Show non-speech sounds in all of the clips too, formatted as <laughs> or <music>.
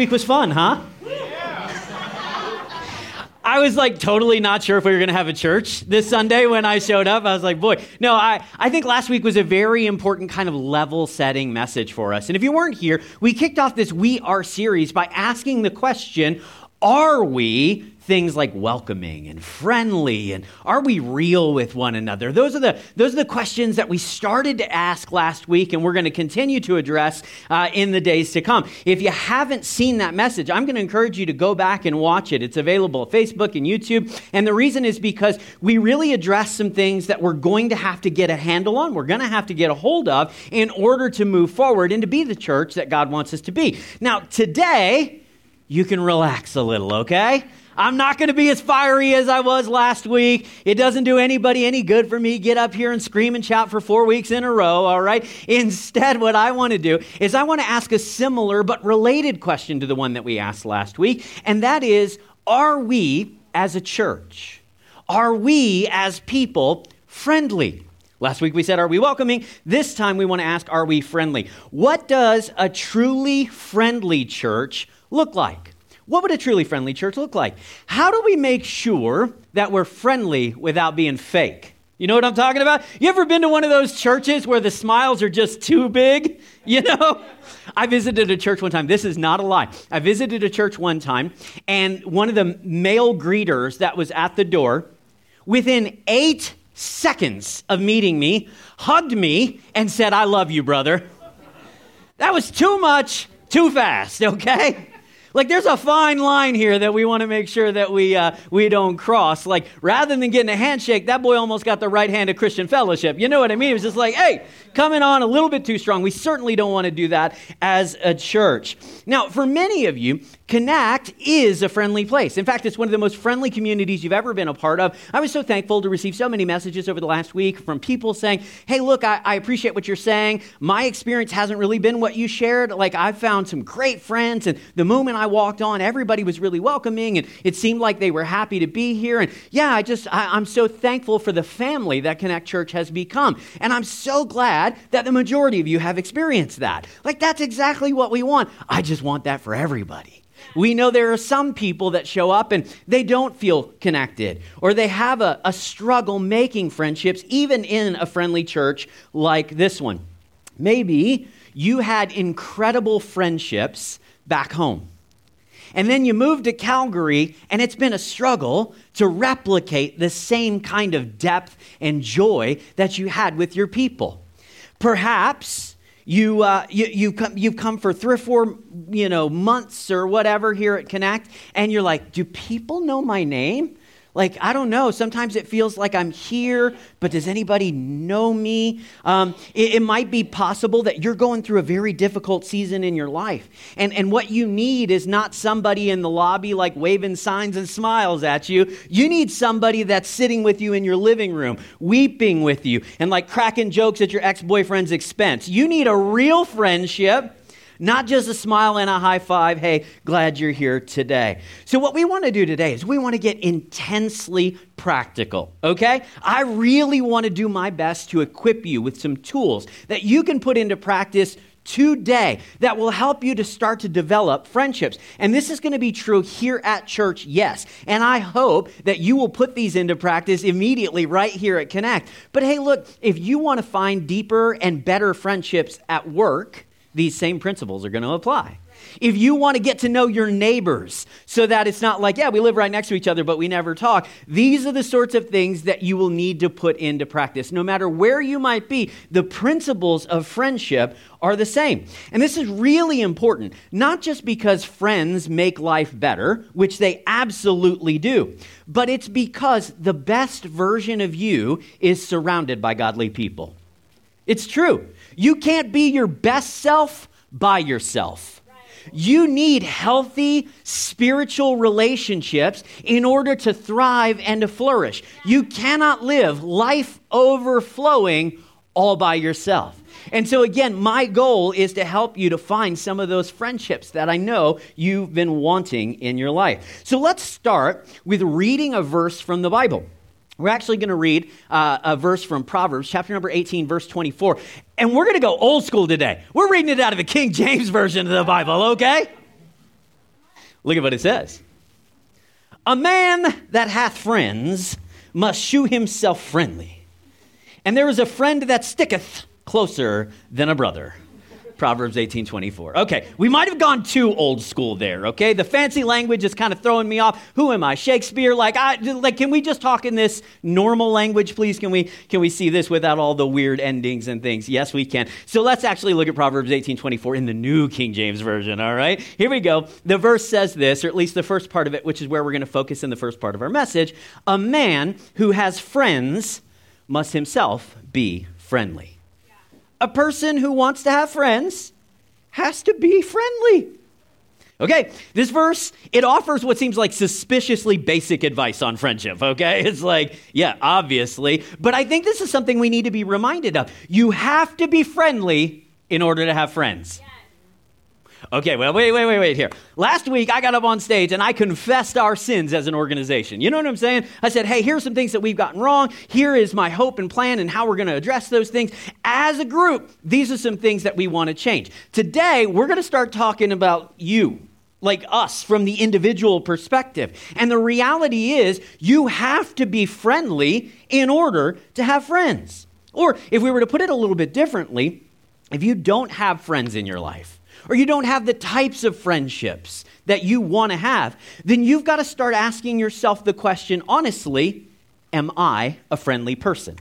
Week was fun, huh? Yeah. I was like totally not sure if we were going to have a church this Sunday when I showed up. I was like, boy, no, I, I think last week was a very important kind of level setting message for us. And if you weren't here, we kicked off this We Are series by asking the question Are we things like welcoming and friendly and are we real with one another? Those are the those are the questions that we started to ask last week and we're going to continue to address uh, in the days to come. If you haven't seen that message i'm going to encourage you to go back and watch it. It's available facebook and youtube and the reason is because we really address some things that we're going to have to get a handle on we're going to have to get a hold of in order to move forward and to be the church that god wants us to be. Now today you can relax a little okay I'm not going to be as fiery as I was last week. It doesn't do anybody any good for me. Get up here and scream and shout for four weeks in a row, all right? Instead, what I want to do is I want to ask a similar but related question to the one that we asked last week, and that is Are we as a church, are we as people friendly? Last week we said, Are we welcoming? This time we want to ask, Are we friendly? What does a truly friendly church look like? What would a truly friendly church look like? How do we make sure that we're friendly without being fake? You know what I'm talking about? You ever been to one of those churches where the smiles are just too big? <laughs> You know? I visited a church one time. This is not a lie. I visited a church one time, and one of the male greeters that was at the door, within eight seconds of meeting me, hugged me and said, I love you, brother. That was too much, too fast, okay? Like there's a fine line here that we want to make sure that we uh, we don't cross. Like rather than getting a handshake, that boy almost got the right hand of Christian fellowship. You know what I mean? It was just like, hey, coming on a little bit too strong. We certainly don't want to do that as a church. Now, for many of you, Connect is a friendly place. In fact, it's one of the most friendly communities you've ever been a part of. I was so thankful to receive so many messages over the last week from people saying, hey, look, I, I appreciate what you're saying. My experience hasn't really been what you shared. Like, I've found some great friends, and the moment I walked on, everybody was really welcoming, and it seemed like they were happy to be here. And yeah, I just, I, I'm so thankful for the family that Connect Church has become. And I'm so glad that the majority of you have experienced that. Like, that's exactly what we want. I just want that for everybody. We know there are some people that show up and they don't feel connected, or they have a, a struggle making friendships, even in a friendly church like this one. Maybe you had incredible friendships back home. And then you moved to Calgary, and it's been a struggle to replicate the same kind of depth and joy that you had with your people. Perhaps you, uh, you, you come, you've come for three or four you know, months or whatever here at Connect, and you're like, do people know my name? Like, I don't know. Sometimes it feels like I'm here, but does anybody know me? Um, it, it, might be possible that you're going through a very difficult season in your life. And, and what you need is not somebody in the lobby like waving signs and smiles at you. You need somebody that's sitting with you in your living room, weeping with you, and like cracking jokes at your ex boyfriend's expense. You need a real friendship not just a smile and a high five. Hey, glad you're here today. So, what we want to do today is we want to get intensely practical, okay? I really want to do my best to equip you with some tools that you can put into practice today that will help you to start to develop friendships. And this is going to be true here at church, yes. And I hope that you will put these into practice immediately right here at Connect. But hey, look, if you want to find deeper and better friendships at work, these same principles are going to apply. If you want to get to know your neighbors so that it's not like, yeah, we live right next to each other, but we never talk, these are the sorts of things that you will need to put into practice. No matter where you might be, the principles of friendship are the same. And this is really important, not just because friends make life better, which they absolutely do, but it's because the best version of you is surrounded by godly people. It's true. You can't be your best self by yourself. You need healthy spiritual relationships in order to thrive and to flourish. You cannot live life overflowing all by yourself. And so, again, my goal is to help you to find some of those friendships that I know you've been wanting in your life. So, let's start with reading a verse from the Bible. We're actually going to read uh, a verse from Proverbs, chapter number 18, verse 24. And we're going to go old school today. We're reading it out of the King James Version of the Bible, okay? Look at what it says. A man that hath friends must shew himself friendly. And there is a friend that sticketh closer than a brother. Proverbs 18:24. Okay, we might have gone too old school there, okay? The fancy language is kind of throwing me off. Who am I? Shakespeare? Like I like can we just talk in this normal language, please? Can we can we see this without all the weird endings and things? Yes, we can. So let's actually look at Proverbs 18:24 in the New King James version, all right? Here we go. The verse says this, or at least the first part of it, which is where we're going to focus in the first part of our message. A man who has friends must himself be friendly a person who wants to have friends has to be friendly. Okay, this verse, it offers what seems like suspiciously basic advice on friendship, okay? <laughs> It's like, yeah, obviously. But I think this is something we need to be reminded of. You have to be friendly in order to have friends. Okay, well, wait, wait, wait, wait here. Last week, I got up on stage and I confessed our sins as an organization. You know what I'm saying? I said, hey, here's some things that we've gotten wrong. Here is my hope and plan and how we're going to address those things. As a group, these are some things that we want to change. Today, we're going to start talking about you like us from the individual perspective. And the reality is, you have to be friendly in order to have friends. Or if we were to put it a little bit differently, if you don't have friends in your life, or you don't have the types of friendships that you want to have, then you've got to start asking yourself the question honestly, am I a friendly person?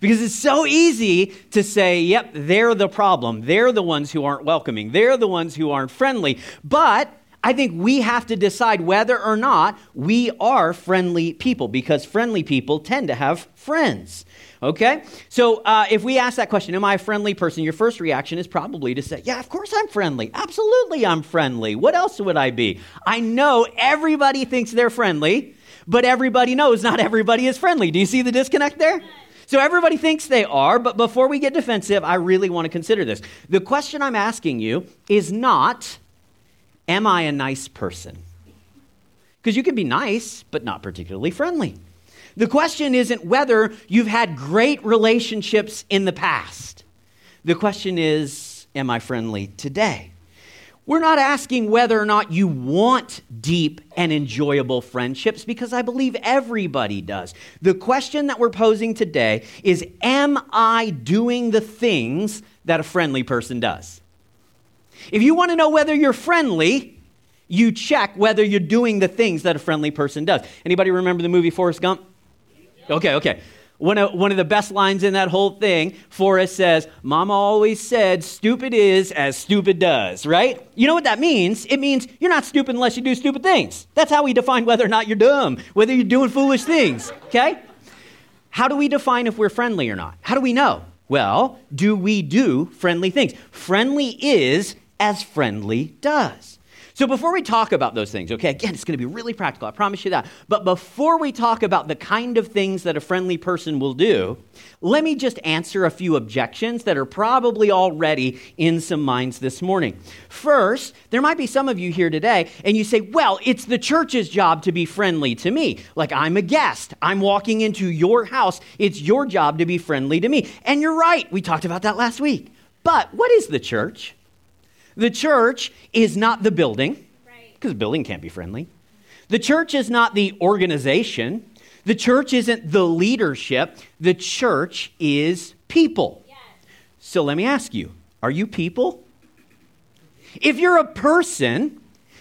Because it's so easy to say, yep, they're the problem. They're the ones who aren't welcoming. They're the ones who aren't friendly. But I think we have to decide whether or not we are friendly people because friendly people tend to have friends. Okay? So uh, if we ask that question, am I a friendly person? Your first reaction is probably to say, yeah, of course I'm friendly. Absolutely I'm friendly. What else would I be? I know everybody thinks they're friendly, but everybody knows not everybody is friendly. Do you see the disconnect there? So everybody thinks they are, but before we get defensive, I really want to consider this. The question I'm asking you is not, am I a nice person? Because you can be nice, but not particularly friendly. The question isn't whether you've had great relationships in the past. The question is, am I friendly today? We're not asking whether or not you want deep and enjoyable friendships because I believe everybody does. The question that we're posing today is Am I doing the things that a friendly person does? If you want to know whether you're friendly, you check whether you're doing the things that a friendly person does. Anybody remember the movie Forrest Gump? Okay, okay. One of, one of the best lines in that whole thing, Forrest says, Mama always said, stupid is as stupid does, right? You know what that means? It means you're not stupid unless you do stupid things. That's how we define whether or not you're dumb, whether you're doing foolish things, okay? How do we define if we're friendly or not? How do we know? Well, do we do friendly things? Friendly is as friendly does. So before we talk about those things, okay, again, it's going to be really practical, I promise you that. But before we talk about the kind of things that a friendly person will do, let me just answer a few objections that are probably already in some minds this morning. First, there might be some of you here today, and you say, well, it's the church's job to be friendly to me. Like I'm a guest, I'm walking into your house, it's your job to be friendly to me. And you're right, we talked about that last week. But what is the church? The church is not the building, because building can't be friendly. The church is not the organization. The church isn't the leadership. The church is people. Yes. So let me ask you are you people? If you're a person,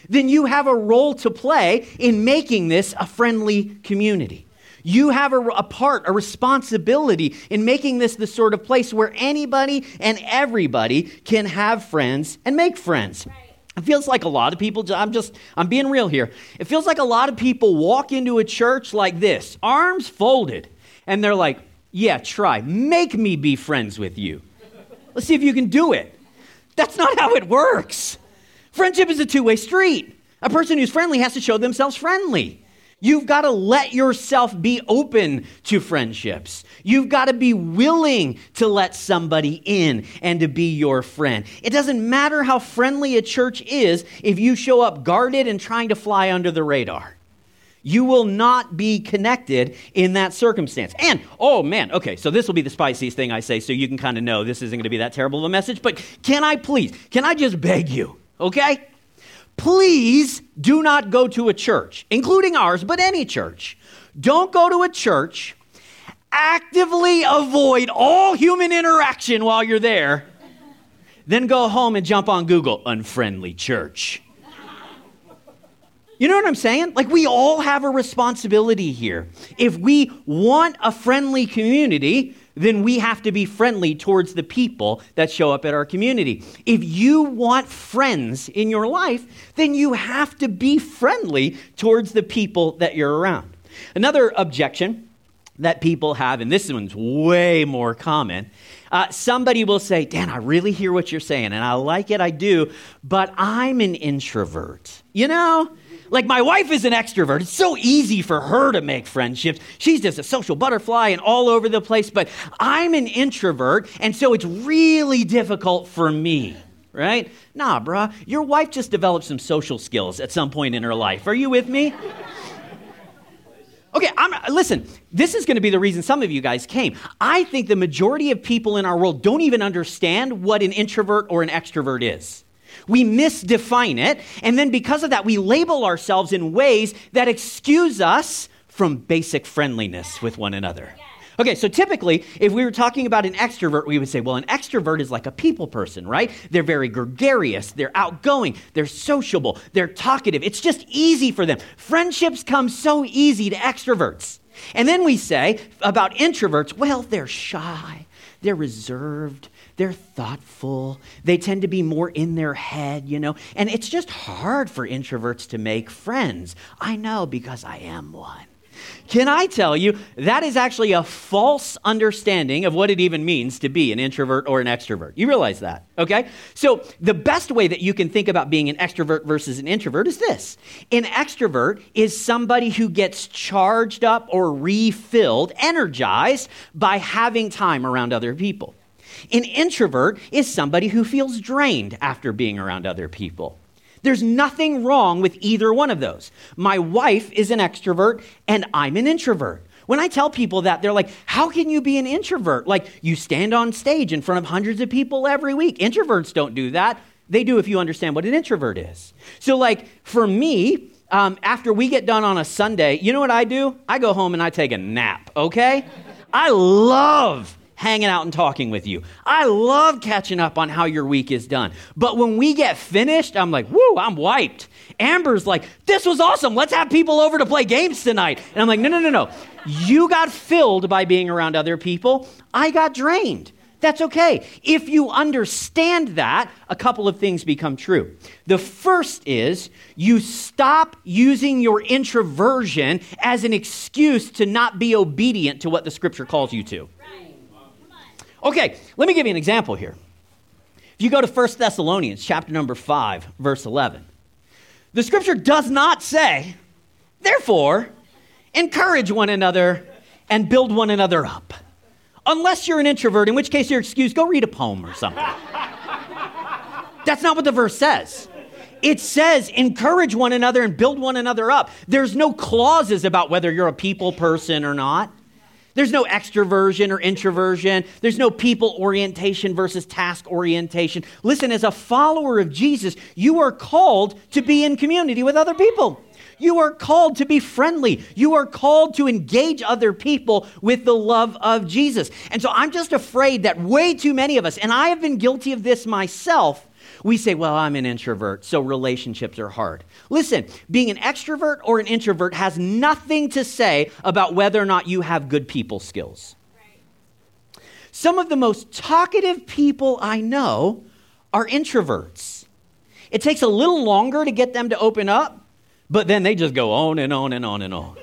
then you have a role to play in making this a friendly community. You have a, a, part, a responsibility in making this the sort of place where anybody and everybody can have friends and make friends. Right. It feels like a lot of people, I'm just, I'm being real here. It feels like a lot of people walk into a church like this, arms folded, and they're like, yeah, try. Make me be friends with you. Let's see if you can do it. That's not how it works. Friendship is a two way street. A person who's friendly has to show themselves friendly. You've got to let yourself be open to friendships. You've got to be willing to let somebody in and to be your friend. It doesn't matter how friendly a church is if you show up guarded and trying to fly under the radar. You will not be connected in that circumstance. And, oh man, okay, so this will be the spiciest thing I say so you can kind of know this isn't going to be that terrible of a message. But can I please, can I just beg you, okay? Please do not go to a church, including ours, but any church. Don't go to a church. Actively avoid all human interaction while you're there. Then go home and jump on Google, unfriendly church. You know what I'm saying? Like, we all have a responsibility here. If we want a friendly community, then we have to be friendly towards the people that show up at our community. If you want friends in your life, then you have to be friendly towards the people that you're around. Another objection that people have, and this one's way more common, uh, somebody will say, Dan, I really hear what you're saying, and I like it, I do, but I'm an introvert. You know? Like, my wife is an extrovert. It's so easy for her to make friendships. She's just a social butterfly and all over the place, but I'm an introvert, and so it's really difficult for me, right? Nah, bruh. Your wife just developed some social skills at some point in her life. Are you with me? Okay, I'm, listen, this is going to be the reason some of you guys came. I think the majority of people in our world don't even understand what an introvert or an extrovert is. We misdefine it, and then because of that, we label ourselves in ways that excuse us from basic friendliness with one another. Okay, so typically, if we were talking about an extrovert, we would say, well, an extrovert is like a people person, right? They're very gregarious, they're outgoing, they're sociable, they're talkative. It's just easy for them. Friendships come so easy to extroverts. And then we say about introverts, well, they're shy, they're reserved, they're thoughtful. They tend to be more in their head, you know. And it's just hard for introverts to make friends. I know because I am one. Can I tell you, that is actually a false understanding of what it even means to be an introvert or an extrovert. You realize that, okay? So, the best way that you can think about being an extrovert versus an introvert is this an extrovert is somebody who gets charged up or refilled, energized by having time around other people. An introvert is somebody who feels drained after being around other people. There's nothing wrong with either one of those. My wife is an extrovert and I'm an introvert. When I tell people that, they're like, How can you be an introvert? Like, you stand on stage in front of hundreds of people every week. Introverts don't do that. They do if you understand what an introvert is. So, like, for me, um, after we get done on a Sunday, you know what I do? I go home and I take a nap, okay? I love hanging out and talking with you. I love catching up on how your week is done. But when we get finished, I'm like, whoo, I'm wiped. Amber's like, this was awesome. Let's have people over to play games tonight. And I'm like, no, no, no, no. You got filled by being around other people. I got drained. That's okay. If you understand that, a couple of things become true. The first is you stop using your introversion as an excuse to not be obedient to what the scripture calls you to. Okay, let me give you an example here. If you go to 1 Thessalonians chapter number 5, verse 11, the scripture does not say, therefore, encourage one another and build one another up. Unless you're an introvert, in which case your excuse, go read a poem or something. That's not what the verse says. It says encourage one another and build one another up. There's no clauses about whether you're a people person or not. There's no extroversion or introversion. There's no people orientation versus task orientation. Listen, as a follower of Jesus, you are called to be in community with other people. You are called to be friendly. You are called to engage other people with the love of Jesus. And so I'm just afraid that way too many of us, and I have been guilty of this myself, we say, well, I'm an introvert, so relationships are hard. Listen, being an extrovert or an introvert has nothing to say about whether or not you have good people skills. Some of the most talkative people I know are introverts. It takes a little longer to get them to open up, but then they just go on and on and on and on.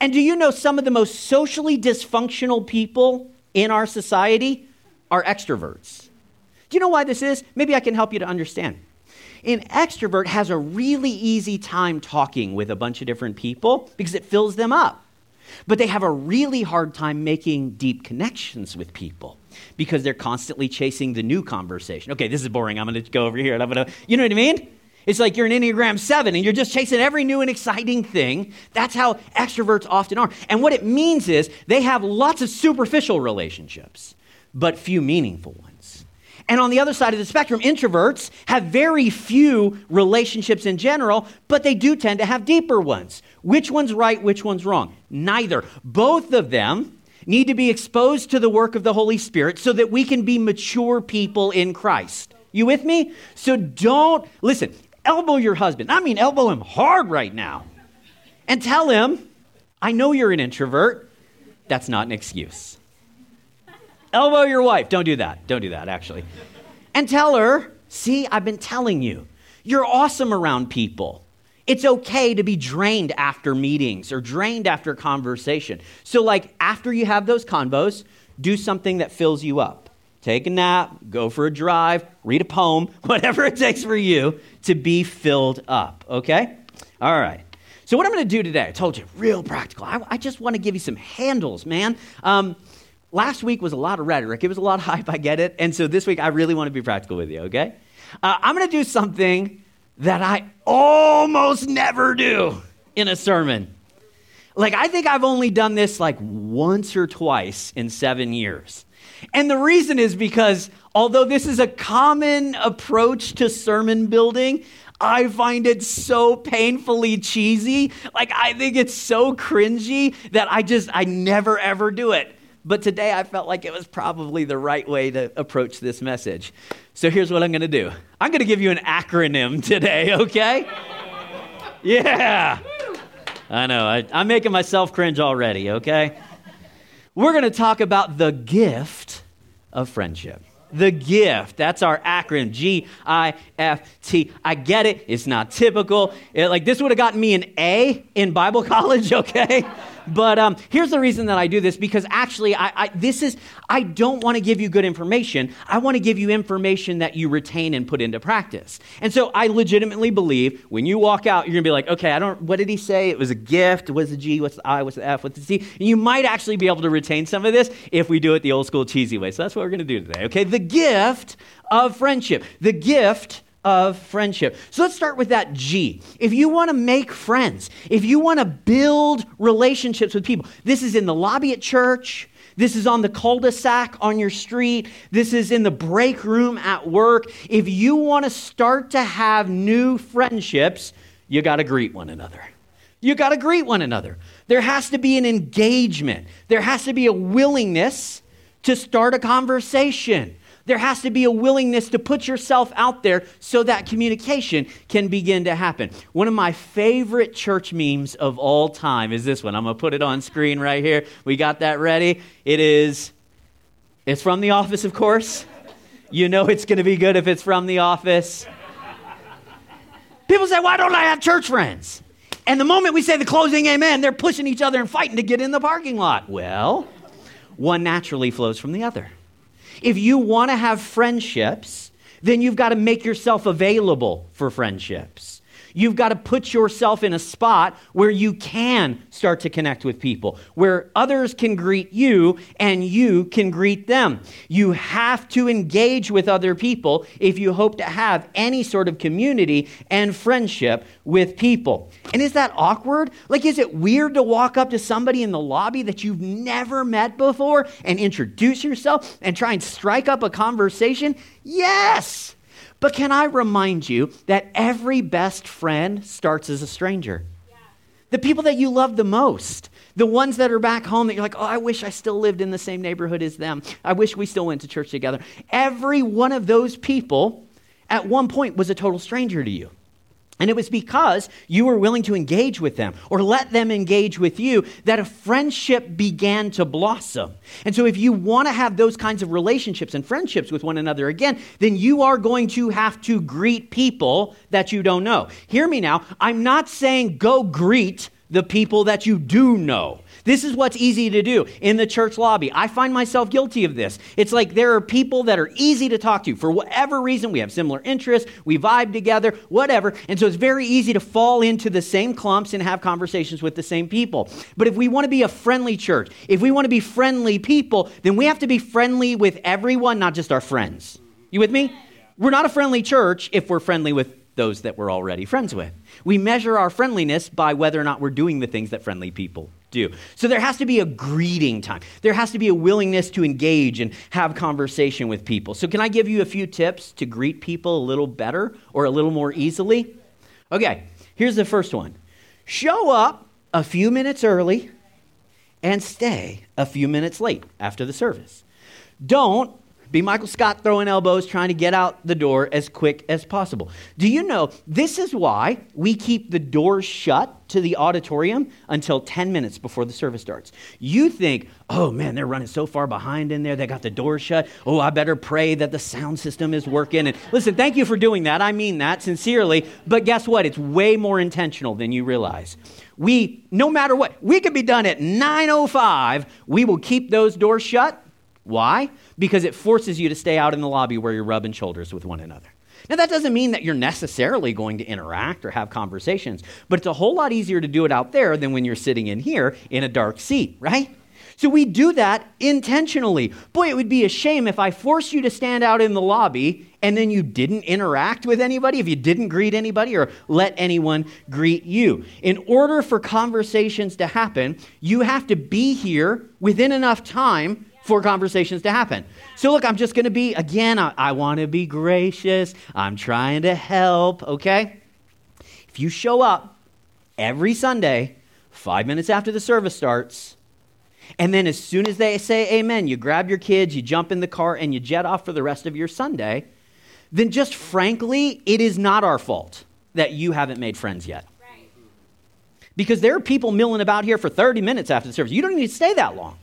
And do you know some of the most socially dysfunctional people in our society are extroverts? Do you know why this is? Maybe I can help you to understand. An extrovert has a really easy time talking with a bunch of different people because it fills them up. But they have a really hard time making deep connections with people because they're constantly chasing the new conversation. Okay, this is boring. I'm going to go over here and I'm going to, you know what I mean? It's like you're an Enneagram 7 and you're just chasing every new and exciting thing. That's how extroverts often are. And what it means is they have lots of superficial relationships, but few meaningful ones. And on the other side of the spectrum, introverts have very few relationships in general, but they do tend to have deeper ones. Which one's right, which one's wrong? Neither. Both of them need to be exposed to the work of the Holy Spirit so that we can be mature people in Christ. You with me? So don't, listen, elbow your husband. I mean, elbow him hard right now. And tell him, I know you're an introvert. That's not an excuse. Elbow your wife. Don't do that. Don't do that, actually. And tell her, see, I've been telling you, you're awesome around people. It's okay to be drained after meetings or drained after conversation. So, like, after you have those convos, do something that fills you up. Take a nap, go for a drive, read a poem, <laughs> whatever it takes for you to be filled up, okay? All right. So, what I'm to do today, I told you, real practical. I, I just want to give you some handles, man. Um, last week was a lot of rhetoric, it was a lot of <laughs> hype, I get it. And so this week, I really want to be practical with you, okay? Uh, I'm going to do something that I almost never do in a sermon. Like, I think I've only done this like once or twice in seven years. And the reason is because although this is a common approach to sermon building, I find it so painfully cheesy. Like, I think it's so cringy that I just, I never ever do it. But today I felt like it was probably the right way to approach this message. So here's what I'm going to do I'm going to give you an acronym today, <laughs> okay? Yeah. I know. I, am making myself cringe already, okay? We're going to talk about the gift of friendship. The gift. That's our acronym G I F T. I get it. It's not typical. It, like, this would have gotten me an A in Bible <laughs> college, okay? But um, here's the reason that I do this because actually, I, I this is, I don't want to give you good information. I want to give you information that you retain and put into practice. And so I legitimately believe when you walk out, you're going to be like, okay, I don't, what did he say? It was a gift. What's the G? What's the I? What's the F? What's the C? And you might actually be able to retain some of this if we do it the old school cheesy way. So that's what we're going to do today, okay? The gift of friendship. The gift of friendship. So let's start with that G. If you want to make friends, if you want to build relationships with people, this is in the lobby at church. This is on the cul de sac on your street. This is in the break room at work. If you want to start to have new friendships, you got to greet one another. You got to greet one another. There has to be an engagement, there has to be a willingness to start a conversation. There has to be a willingness to put yourself out there so that communication can begin to happen. One of my favorite church memes of all time is this one. I'm going to put it on screen right here. We got that ready. It is, it's from The Office, of course. You know it's going to be good if it's from The Office. People say, Why don't I have church friends? And the moment we say the closing amen, they're pushing each other and fighting to get in the parking lot. Well, one naturally flows from the other. If you want to have friendships, then you've got to make yourself available for friendships. You've got to put yourself in a spot where you can start to connect with people, where others can greet you and you can greet them. You have to engage with other people if you hope to have any sort of community and friendship with people. And is that awkward? Like, is it weird to walk up to somebody in the lobby that you've never met before and introduce yourself and try and strike up a conversation? Yes! But can I remind you that every best friend starts as a stranger? The people that you love the most, the ones that are back home that you're like, oh, I wish I still lived in the same neighborhood as them. I wish we still went to church together. Every one of those people at one point was a total stranger to you. And it was because you were willing to engage with them or let them engage with you that a friendship began to blossom. And so, if you want to have those kinds of relationships and friendships with one another again, then you are going to have to greet people that you don't know. Hear me now. I'm not saying go greet the people that you do know. This is what's easy to do in the church lobby. I find myself guilty of this. It's like there are people that are easy to talk to for whatever reason. We have similar interests, we vibe together, whatever. And so it's very easy to fall into the same clumps and have conversations with the same people. But if we want to be a friendly church, if we want to be friendly people, then we have to be friendly with everyone, not just our friends. You with me? We're not a friendly church if we're friendly with those that we're already friends with. We measure our friendliness by whether or not we're doing the things that friendly people do. So there has to be a greeting time. There has to be a willingness to engage and have conversation with people. So, can I give you a few tips to greet people a little better or a little more easily? Okay, here's the first one show up a few minutes early and stay a few minutes late after the service. Don't be Michael Scott throwing elbows, trying to get out the door as quick as possible. Do you know this is why we keep the doors shut to the auditorium until 10 minutes before the service starts? You think, oh man, they're running so far behind in there, they got the door shut. Oh, I better pray that the sound system is working. And listen, thank you for doing that. I mean that sincerely. But guess what? It's way more intentional than you realize we no matter what we could be done at 905 we will keep those doors shut why? Because it forces you to stay out in the lobby where you're rubbing shoulders with one another. Now, that doesn't mean that you're necessarily going to interact or have conversations, but it's a whole lot easier to do it out there than when you're sitting in here in a dark seat, right? So we do that intentionally. Boy, it would be a shame if I forced you to stand out in the lobby and then you didn't interact with anybody, if you didn't greet anybody or let anyone greet you. In order for conversations to happen, you have to be here within enough time for conversations to happen. So, look, I'm just going to be, again, I, I want to be gracious. I'm trying to help, okay? If you show up every Sunday, five minutes after the service starts, and then as soon as they say amen, you grab your kids, you jump in the car, and you jet off for the rest of your Sunday, then just frankly, it is not our fault that you haven't made friends yet. Because there are people milling about here for 30 minutes after the service. You don't need to stay that long.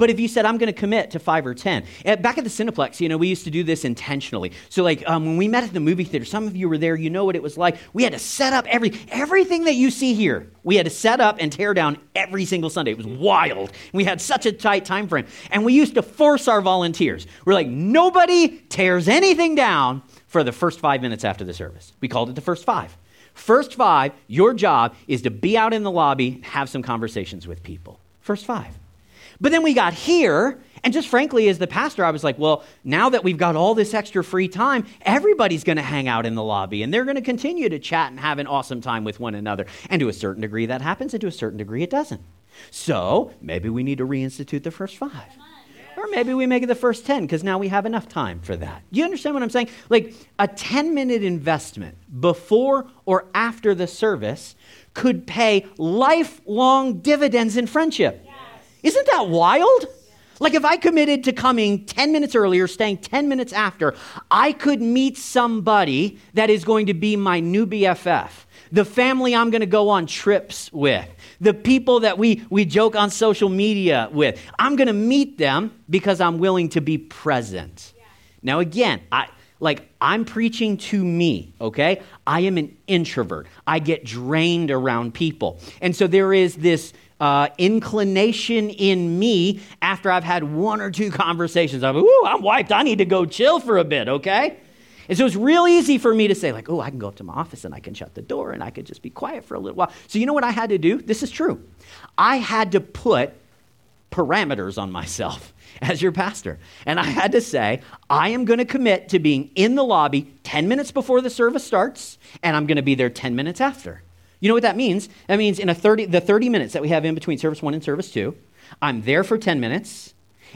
But if you said, I'm going to commit to five or 10, back at the Cineplex, you know, we used to do this intentionally. So, like, um, when we met at the movie theater, some of you were there, you know what it was like. We had to set up every, everything that you see here. We had to set up and tear down every single Sunday. It was wild. We had such a tight time frame. And we used to force our volunteers. We're like, nobody tears anything down for the first five minutes after the service. We called it the first five. First five, your job is to be out in the lobby, have some conversations with people. First five. But then we got here, and just frankly, as the pastor, I was like, well, now that we've got all this extra free time, everybody's going to hang out in the lobby and they're going to continue to chat and have an awesome time with one another. And to a certain degree, that happens, and to a certain degree, it doesn't. So maybe we need to reinstitute the first five. Or maybe we make it the first 10 because now we have enough time for that. Do you understand what I'm saying? Like a 10 minute investment before or after the service could pay lifelong dividends in friendship. Isn't that wild? Like if I committed to coming 10 minutes earlier, staying 10 minutes after, I could meet somebody that is going to be my new BFF, the family I'm going to go on trips with, the people that we, we joke on social media with. I'm going to meet them because I'm willing to be present. Yeah. Now, again, I, like I'm preaching to me, okay? I am an introvert. I get drained around people. And so there is this uh, inclination in me after I've had one or two conversations. I'm, ooh, I'm wiped. I need to go chill for a bit, okay? And so it's real easy for me to say, like, oh, I can go up to my office and I can shut the door and I could just be quiet for a little while. So you know what I had to do? This is true. I had to put parameters on myself <laughs> as your pastor. And I had to say, I am going to commit to being in the lobby 10 minutes before the service starts, and I'm going to be there 10 minutes after. You know what that means? That means in a 30, the 30 minutes that we have in between service one and service two, I'm there for 10 minutes,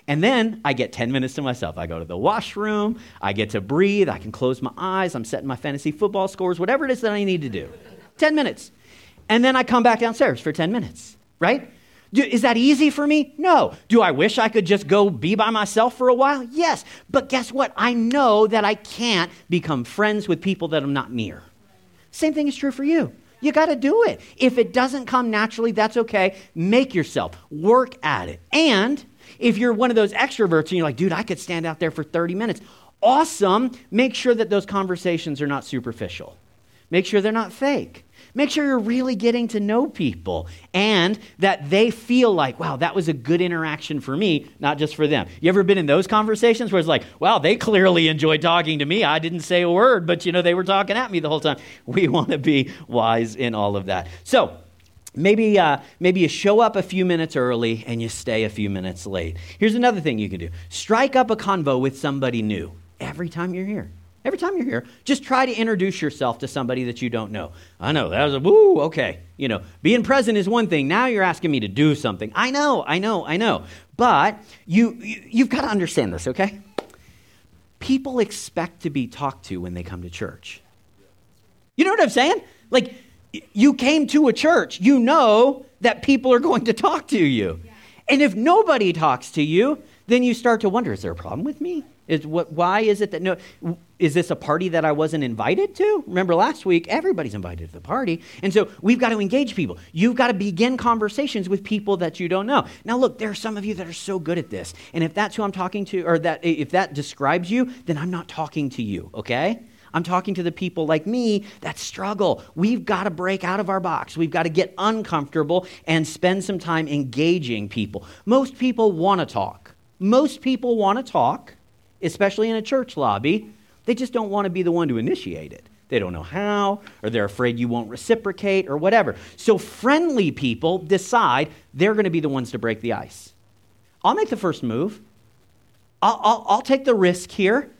and then I get 10 minutes to myself. I go to the washroom, I get to breathe, I can close my eyes, I'm setting my fantasy football scores, whatever it is that I need to do. 10 minutes. And then I come back downstairs for 10 minutes, right? Do, is that easy for me? No. Do I wish I could just go be by myself for a while? Yes. But guess what? I know that I can't become friends with people that I'm not near. Same thing is true for you. You got to do it. If it doesn't come naturally, that's okay. Make yourself work at it. And if you're one of those extroverts and you're like, dude, I could stand out there for 30 minutes, awesome. Make sure that those conversations are not superficial. Make sure they're not fake. Make sure you're really getting to know people and that they feel like, wow, that was a good interaction for me, not just for them. You ever been in those conversations where it's like, wow, they clearly enjoyed talking to me. I didn't say a word, but you know, they were talking at me the whole time. We <laughs> want to be wise in all of that. So, Maybe, uh, maybe you show up a few minutes early and you stay a few minutes late. Here's another thing you can do strike up a convo with somebody new every time you're here. Every time you're here, just try to introduce yourself to somebody that you don't know. I know, that was a woo, okay. You know, being present is one thing. Now you're asking me to do something. I know, I know, I know. But you, you you've got to understand this, okay? People expect to be talked to when they come to church. You know what I'm saying? Like, you came to a church, you know that people are going to talk to you. And if nobody talks to you, then you start to wonder is there a problem with me? Is what, why is it that no, is this a party that I wasn't invited to? Remember last week, everybody's invited to the party. And so we've got to engage people. You've got to begin conversations with people that you don't know. Now, look, there are some of you that are so good at this. And if that's who I'm talking to, or that if that describes you, then I'm not talking to you, okay? I'm talking to the people like me that struggle. We've got to break out of our box. We've got to get uncomfortable and spend some time engaging people. Most people want to talk. Most people want to talk, especially in a church lobby. They just don't want to be the one to initiate it. They don't know how, or they're afraid you won't reciprocate, or whatever. So, friendly people decide they're going to be the ones to break the ice. I'll make the first move. I'll, I'll, I'll take the risk here.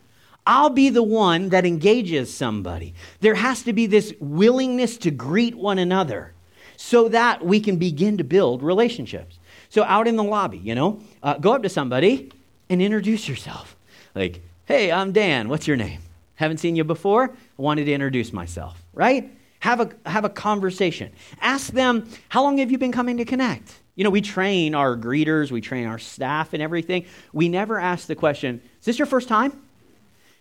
I'll be the one that engages somebody. There has to be this willingness to greet one another so that we can begin to build relationships. So, out in the lobby, you know, uh, go up to somebody and introduce yourself. Like, hey, I'm Dan. What's your name? Haven't seen you before. I wanted to introduce myself, right? Have a, have a conversation. Ask them, how long have you been coming to Connect? You know, we train our greeters, we train our staff and everything. We never ask the question, is this your first time?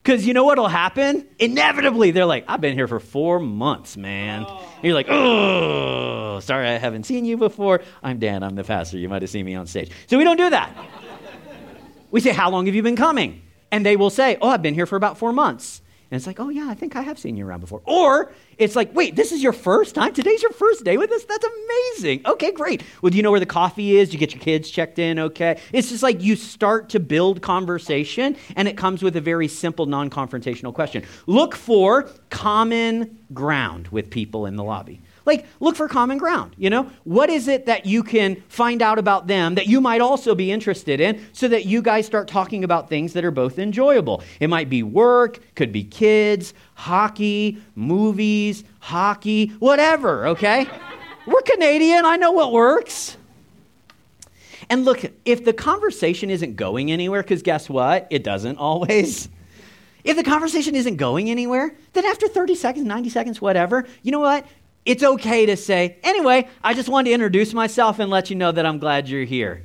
Because you know what'll happen? Inevitably, they're like, I've been here for four months, man. Oh. you're like, oh, sorry, I haven't seen you before. I'm Dan, I'm the pastor. You might have seen me on stage. So we don't do that. we say, How long have you been coming? And they will say, Oh, I've been here for about four months. And it's like, oh, yeah, I think I have seen you around before. Or it's like, wait, this is your first time? Today's your first day with us? That's amazing. Okay, great. Well, do you know where the coffee is? Do you get your kids checked in? Okay. It's just like you start to build conversation, and it comes with a very simple, non confrontational question. Look for common ground with people in the lobby. Like, look for common ground. You know, what is it that you can find out about them that you might also be interested in so that you guys start talking about things that are both enjoyable? It might be work, could be kids, hockey, movies, hockey, whatever, okay? <laughs> We're Canadian. I know what works. And look, if the conversation isn't going anywhere, because guess what? It doesn't always. If the conversation isn't going anywhere, then after 30 seconds, 90 seconds, whatever, you know what? It's okay to say, anyway, I just wanted to introduce myself and let you know that I'm glad you're here.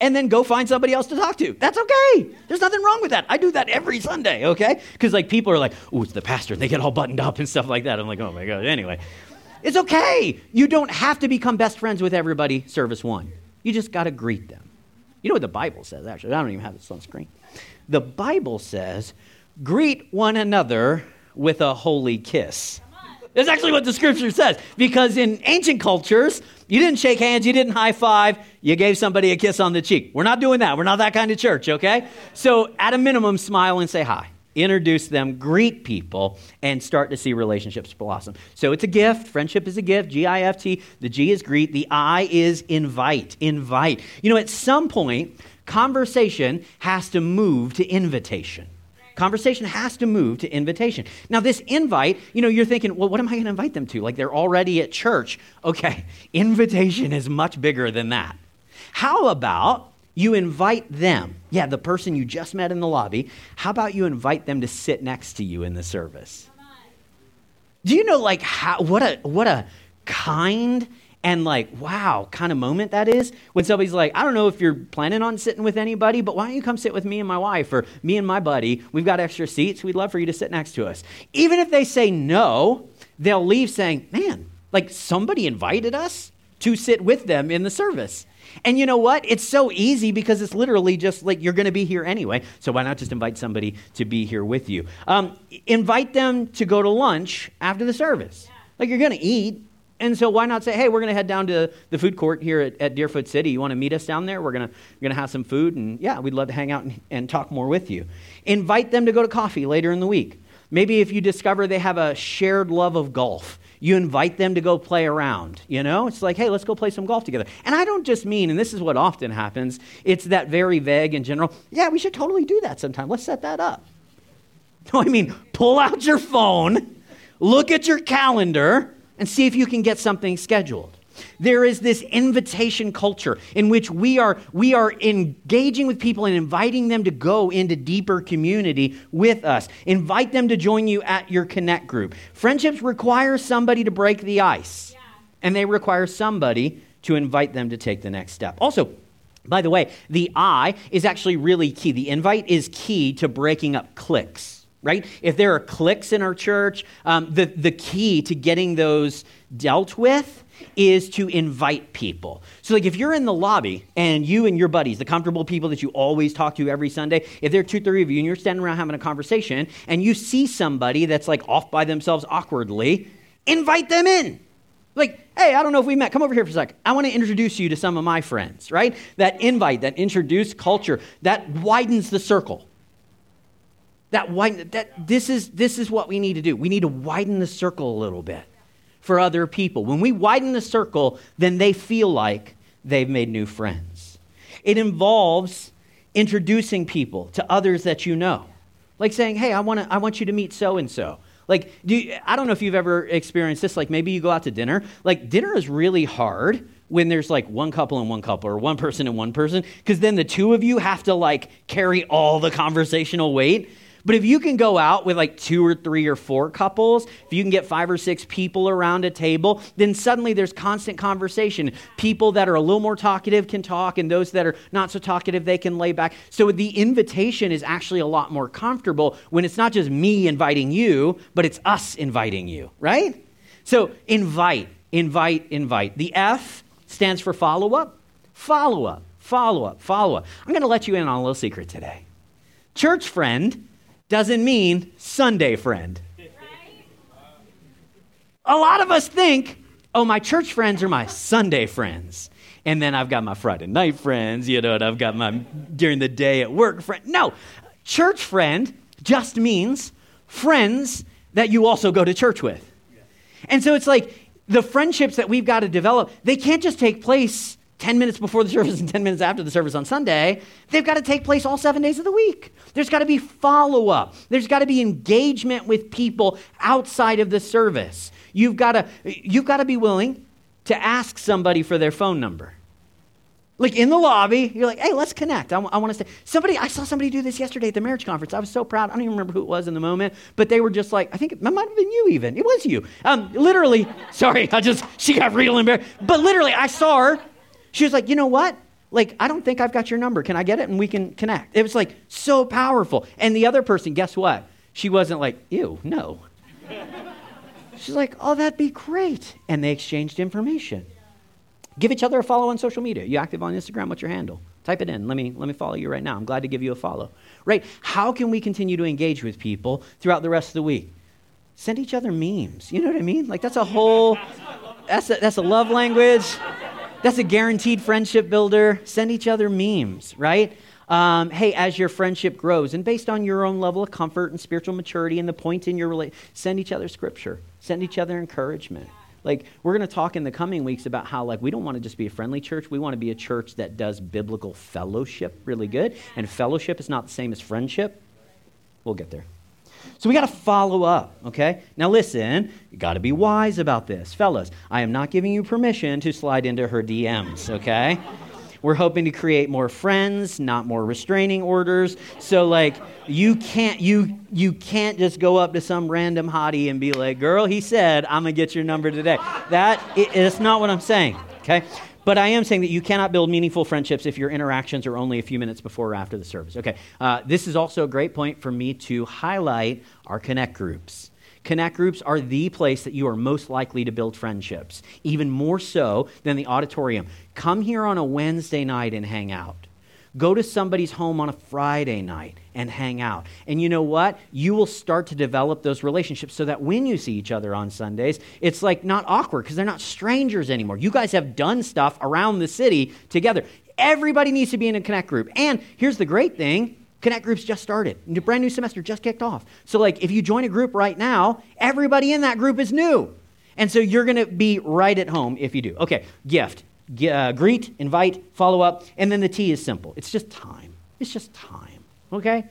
And then go find somebody else to talk to. That's okay. There's nothing wrong with that. I do that every Sunday, okay? Because like people are like, oh, it's the pastor. And They get all buttoned up and stuff like that. I'm like, oh my God. Anyway, it's okay. You don't have to become best friends with everybody, service one. You just got to greet them. You know what the Bible says, actually. I don't even have this on screen. The Bible says, greet one another with a holy kiss. That's actually what the scripture says. Because in ancient cultures, you didn't shake hands, you didn't high five, you gave somebody a kiss on the cheek. We're not doing that. We're not that kind of church, okay? So, at a minimum, smile and say hi. Introduce them, greet people, and start to see relationships blossom. So, it's a gift. Friendship is a gift. G I F T. The G is greet. The I is invite. Invite. You know, at some point, conversation has to move to invitation. Conversation has to move to invitation. Now, this invite, you know, you're thinking, well, what am I going to invite them to? Like they're already at church. Okay, <laughs> invitation is much bigger than that. How about you invite them? Yeah, the person you just met in the lobby. How about you invite them to sit next to you in the service? Do you know, like, how, what a, what a kind and like, wow, kind of moment that is when somebody's like, I don't know if you're planning on sitting with anybody, but why don't you come sit with me and my wife or me and my buddy? We've got extra seats. We'd love for you to sit next to us. Even if they say no, they'll leave saying, man, like somebody invited us to sit with them in the service. And you know what? It's so easy because it's literally just like you're going to be here anyway. So why not just invite somebody to be here with you? Um, invite them to go to lunch after the service. Like you're going to eat, and so why not say, hey, we're going to head down to the food court here at, at Deerfoot City. You want to meet us down there? We're going to have some food, and yeah, we'd love to hang out and, and talk more with you. Invite them to go to coffee later in the week. Maybe if you discover they have a shared love of golf, you invite them to go play around. You know, it's like, hey, let's go play some golf together. And I don't just mean, and this is what often happens, it's that very vague and general, yeah, we should totally do that sometime. Let's set that up. <laughs> No, I mean, pull out your phone, look at your calendar, and see if you can get something scheduled. There is this invitation culture in which we are, we are engaging with people and inviting them to go into deeper community with us. Invite them to join you at your connect group. Friendships require somebody to break the ice, yeah. and they require somebody to invite them to take the next step. Also, by the way, the I is actually really key. The invite is key to breaking up cliques right? If there are cliques in our church, um, the, the key to getting those dealt with is to invite people. So, like, if you're in the lobby and you and your buddies, the comfortable people that you always talk to every Sunday, if there are two, three of you and you're standing around having a conversation and you see somebody that's like off by themselves awkwardly, invite them in. Like, hey, I don't know if we met. Come over here for a sec. I want to introduce you to some of my friends, right? That invite, that introduce culture, that widens the circle. That widen, that this is this is what we need to do. We need to widen the circle a little bit for other people. When we widen the circle, then they feel like they've made new friends. It involves introducing people to others that you know. Like saying, hey, I, wanna, I want you to meet so and so. Like, do you, I don't know if you've ever experienced this. Like, maybe you go out to dinner. Like, dinner is really hard when there's like one couple and one couple, or one person and one person, because then the two of you have to like carry all the conversational weight. But if you can go out with like two or three or four couples, if you can get five or six people around a table, then suddenly there's constant conversation. People that are a little more talkative can talk, and those that are not so talkative, they can lay back. So the invitation is actually a lot more comfortable when it's not just me inviting you, but it's us inviting you, right? So invite, invite, invite. The F stands for follow up, follow up, follow up, follow up. I'm going to let you in on a little secret today. Church friend doesn't mean Sunday friend. A lot of us think, oh, my church friends are my Sunday friends. And then I've got my Friday night friends, you know, and I've got my during the day at work friend. No, church friend just means friends that you also go to church with. And so it's like the friendships that we've got to develop, they can't just take place 10 minutes before the service and 10 minutes after the service on Sunday. They've got to take place all seven days of the week. There's got to be follow up, there's got to be engagement with people outside of the service. You've got to, you've got to be willing to ask somebody for their phone number. Like in the lobby, you're like, hey, let's connect. I, w- I want to say, somebody, I saw somebody do this yesterday at the marriage conference. I was so proud. I don't even remember who it was in the moment, but they were just like, I think it might have been you even. It was you. Um, literally, <laughs> sorry, I just, she got real embarrassed. But literally, I saw her she was like, you know what? Like, I don't think I've got your number. Can I get it? And we can connect. It was like so powerful. And the other person, guess what? She wasn't like, ew, no. <laughs> She's like, oh, that'd be great. And they exchanged information. Give each other a follow on social media. You active on Instagram? What's your handle? Type it in. Let me, let me follow you right now. I'm glad to give you a follow. Right? How can we continue to engage with people throughout the rest of the week? Send each other memes. You know what I mean? Like, that's a whole, that's a, that's a love language. That's a guaranteed friendship builder. Send each other memes, right? Um, hey, as your friendship grows, and based on your own level of comfort and spiritual maturity and the point in your relationship, send each other scripture, send each other encouragement. Like we're going to talk in the coming weeks about how like we don't want to just be a friendly church. We want to be a church that does biblical fellowship really good. And fellowship is not the same as friendship. We'll get there. So we got to follow up, okay? Now listen, you got to be wise about this. Fellas, I am not giving you permission to slide into her DMs, okay? We're hoping to create more friends, not more restraining orders. So like you can't you you can't just go up to some random hottie and be like, "Girl, he said I'm going to get your number today." That it's not what I'm saying, okay? But I am saying that you cannot build meaningful friendships if your interactions are only a few minutes before or after the service. Okay, uh, this is also a great point for me to highlight our connect groups. Connect groups are the place that you are most likely to build friendships, even more so than the auditorium. Come here on a Wednesday night and hang out. Go to somebody's home on a Friday night and hang out. And you know what? You will start to develop those relationships so that when you see each other on Sundays, it's like not awkward because they're not strangers anymore. You guys have done stuff around the city together. Everybody needs to be in a connect group. And here's the great thing Connect groups just started. The brand new semester just kicked off. So, like, if you join a group right now, everybody in that group is new. And so you're going to be right at home if you do. Okay, gift uh, greet, invite, follow up, and then the T is simple. It's just time. It's just time, okay?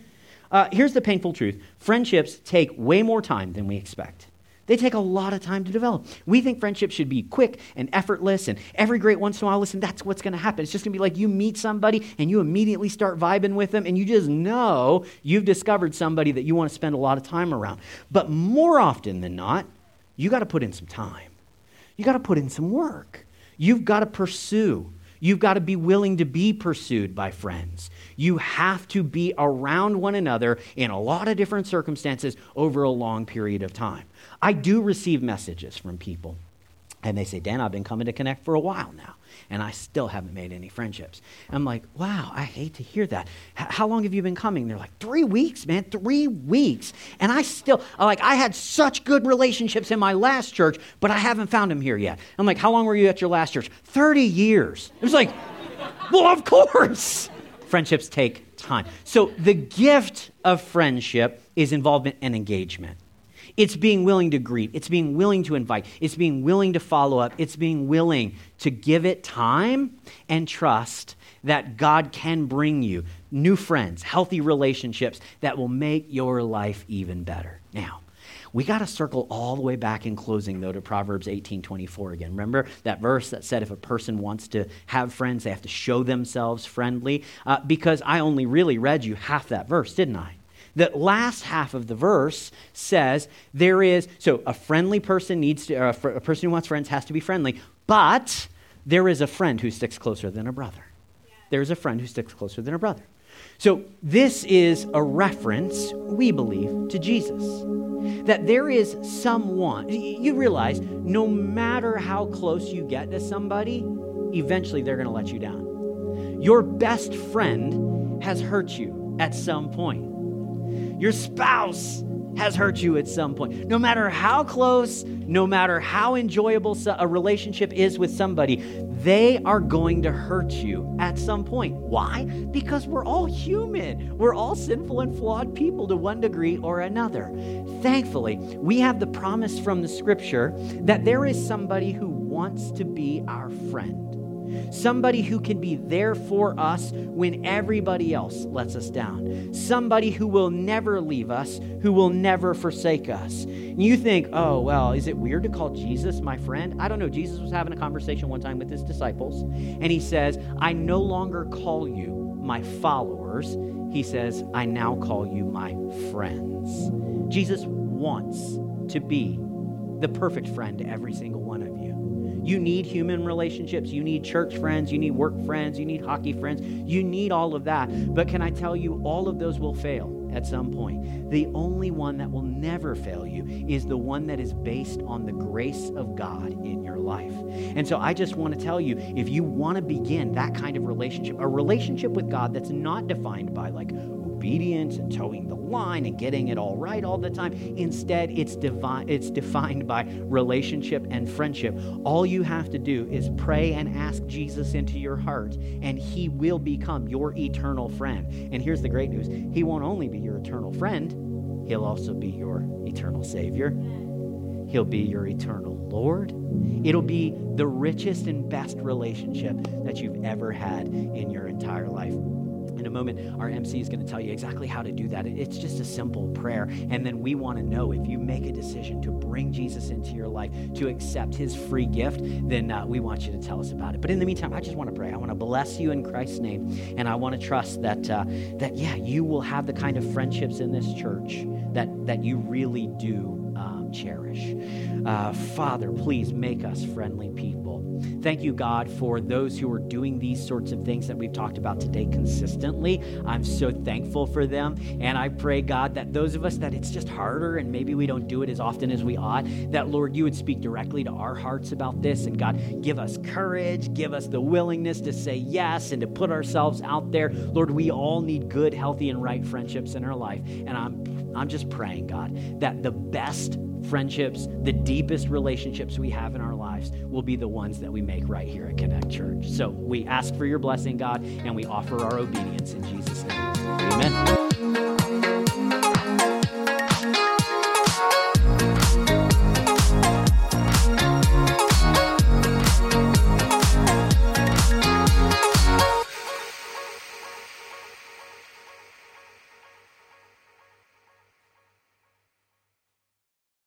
Uh, here's the painful truth friendships take way more time than we expect. They take a lot of time to develop. We think friendship should be quick and effortless, and every great once in a while, listen, that's what's going to happen. It's just going to be like you meet somebody and you immediately start vibing with them, and you just know you've discovered somebody that you want to spend a lot of time around. But more often than not, you got to put in some time. You got to put in some work. You've got to pursue. You've got to be willing to be pursued by friends. You have to be around one another in a lot of different circumstances over a long period of time. I do receive messages from people, and they say, Dan, I've been coming to connect for a while now, and I still haven't made any friendships. I'm like, wow, I hate to hear that. H- how long have you been coming? They're like, three weeks, man, three weeks. And I still, like, I had such good relationships in my last church, but I haven't found them here yet. I'm like, how long were you at your last church? 30 years. It was like, well, of course. Friendships take time. So the gift of friendship is involvement and engagement. It's being willing to greet. It's being willing to invite. It's being willing to follow up. It's being willing to give it time and trust that God can bring you new friends, healthy relationships that will make your life even better. Now, we got to circle all the way back in closing, though, to Proverbs 18 24 again. Remember that verse that said if a person wants to have friends, they have to show themselves friendly? Uh, because I only really read you half that verse, didn't I? The last half of the verse says there is, so a friendly person needs to, a, fr- a person who wants friends has to be friendly, but there is a friend who sticks closer than a brother. There is a friend who sticks closer than a brother. So, this is a reference, we believe, to Jesus. That there is someone, you realize no matter how close you get to somebody, eventually they're going to let you down. Your best friend has hurt you at some point. Your spouse has hurt you at some point. No matter how close, no matter how enjoyable a relationship is with somebody, they are going to hurt you at some point. Why? Because we're all human. We're all sinful and flawed people to one degree or another. Thankfully, we have the promise from the scripture that there is somebody who wants to be our friend. Somebody who can be there for us when everybody else lets us down. Somebody who will never leave us, who will never forsake us. And you think, oh, well, is it weird to call Jesus my friend? I don't know. Jesus was having a conversation one time with his disciples, and he says, I no longer call you my followers. He says, I now call you my friends. Jesus wants to be the perfect friend to every single one of you. Need human relationships. You need church friends. You need work friends. You need hockey friends. You need all of that. But can I tell you, all of those will fail at some point. The only one that will never fail you is the one that is based on the grace of God in your life. And so I just want to tell you if you want to begin that kind of relationship, a relationship with God that's not defined by like obedience and toeing the line and getting it all right all the time. Instead, it's, divine, it's defined by relationship and friendship. All you have to do is pray and ask Jesus into your heart, and he will become your eternal friend. And here's the great news He won't only be your eternal friend, he'll also be your eternal Savior. He'll be your eternal Lord. It'll be the richest and best relationship that you've ever had in your entire life in a moment, our MC is going to tell you exactly how to do that. It's just a simple prayer. And then we want to know if you make a decision to bring Jesus into your life, to accept his free gift, then uh, we want you to tell us about it. But in the meantime, I just want to pray. I want to bless you in Christ's name. And I want to trust that, uh, that yeah, you will have the kind of friendships in this church that, that you really do um, cherish. Uh, Father, please make us friendly people. Thank you, God, for those who are doing these sorts of things that we've talked about today consistently. I'm so thankful for them. And I pray, God, that those of us that it's just harder and maybe we don't do it as often as we ought, that, Lord, you would speak directly to our hearts about this. And God, give us courage, give us the willingness to say yes and to put ourselves out there. Lord, we all need good, healthy, and right friendships in our life. And I'm I'm just praying, God, that the best friendships, the deepest relationships we have in our lives will be the ones that we make right here at Connect Church. So we ask for your blessing, God, and we offer our obedience in Jesus' name. Amen.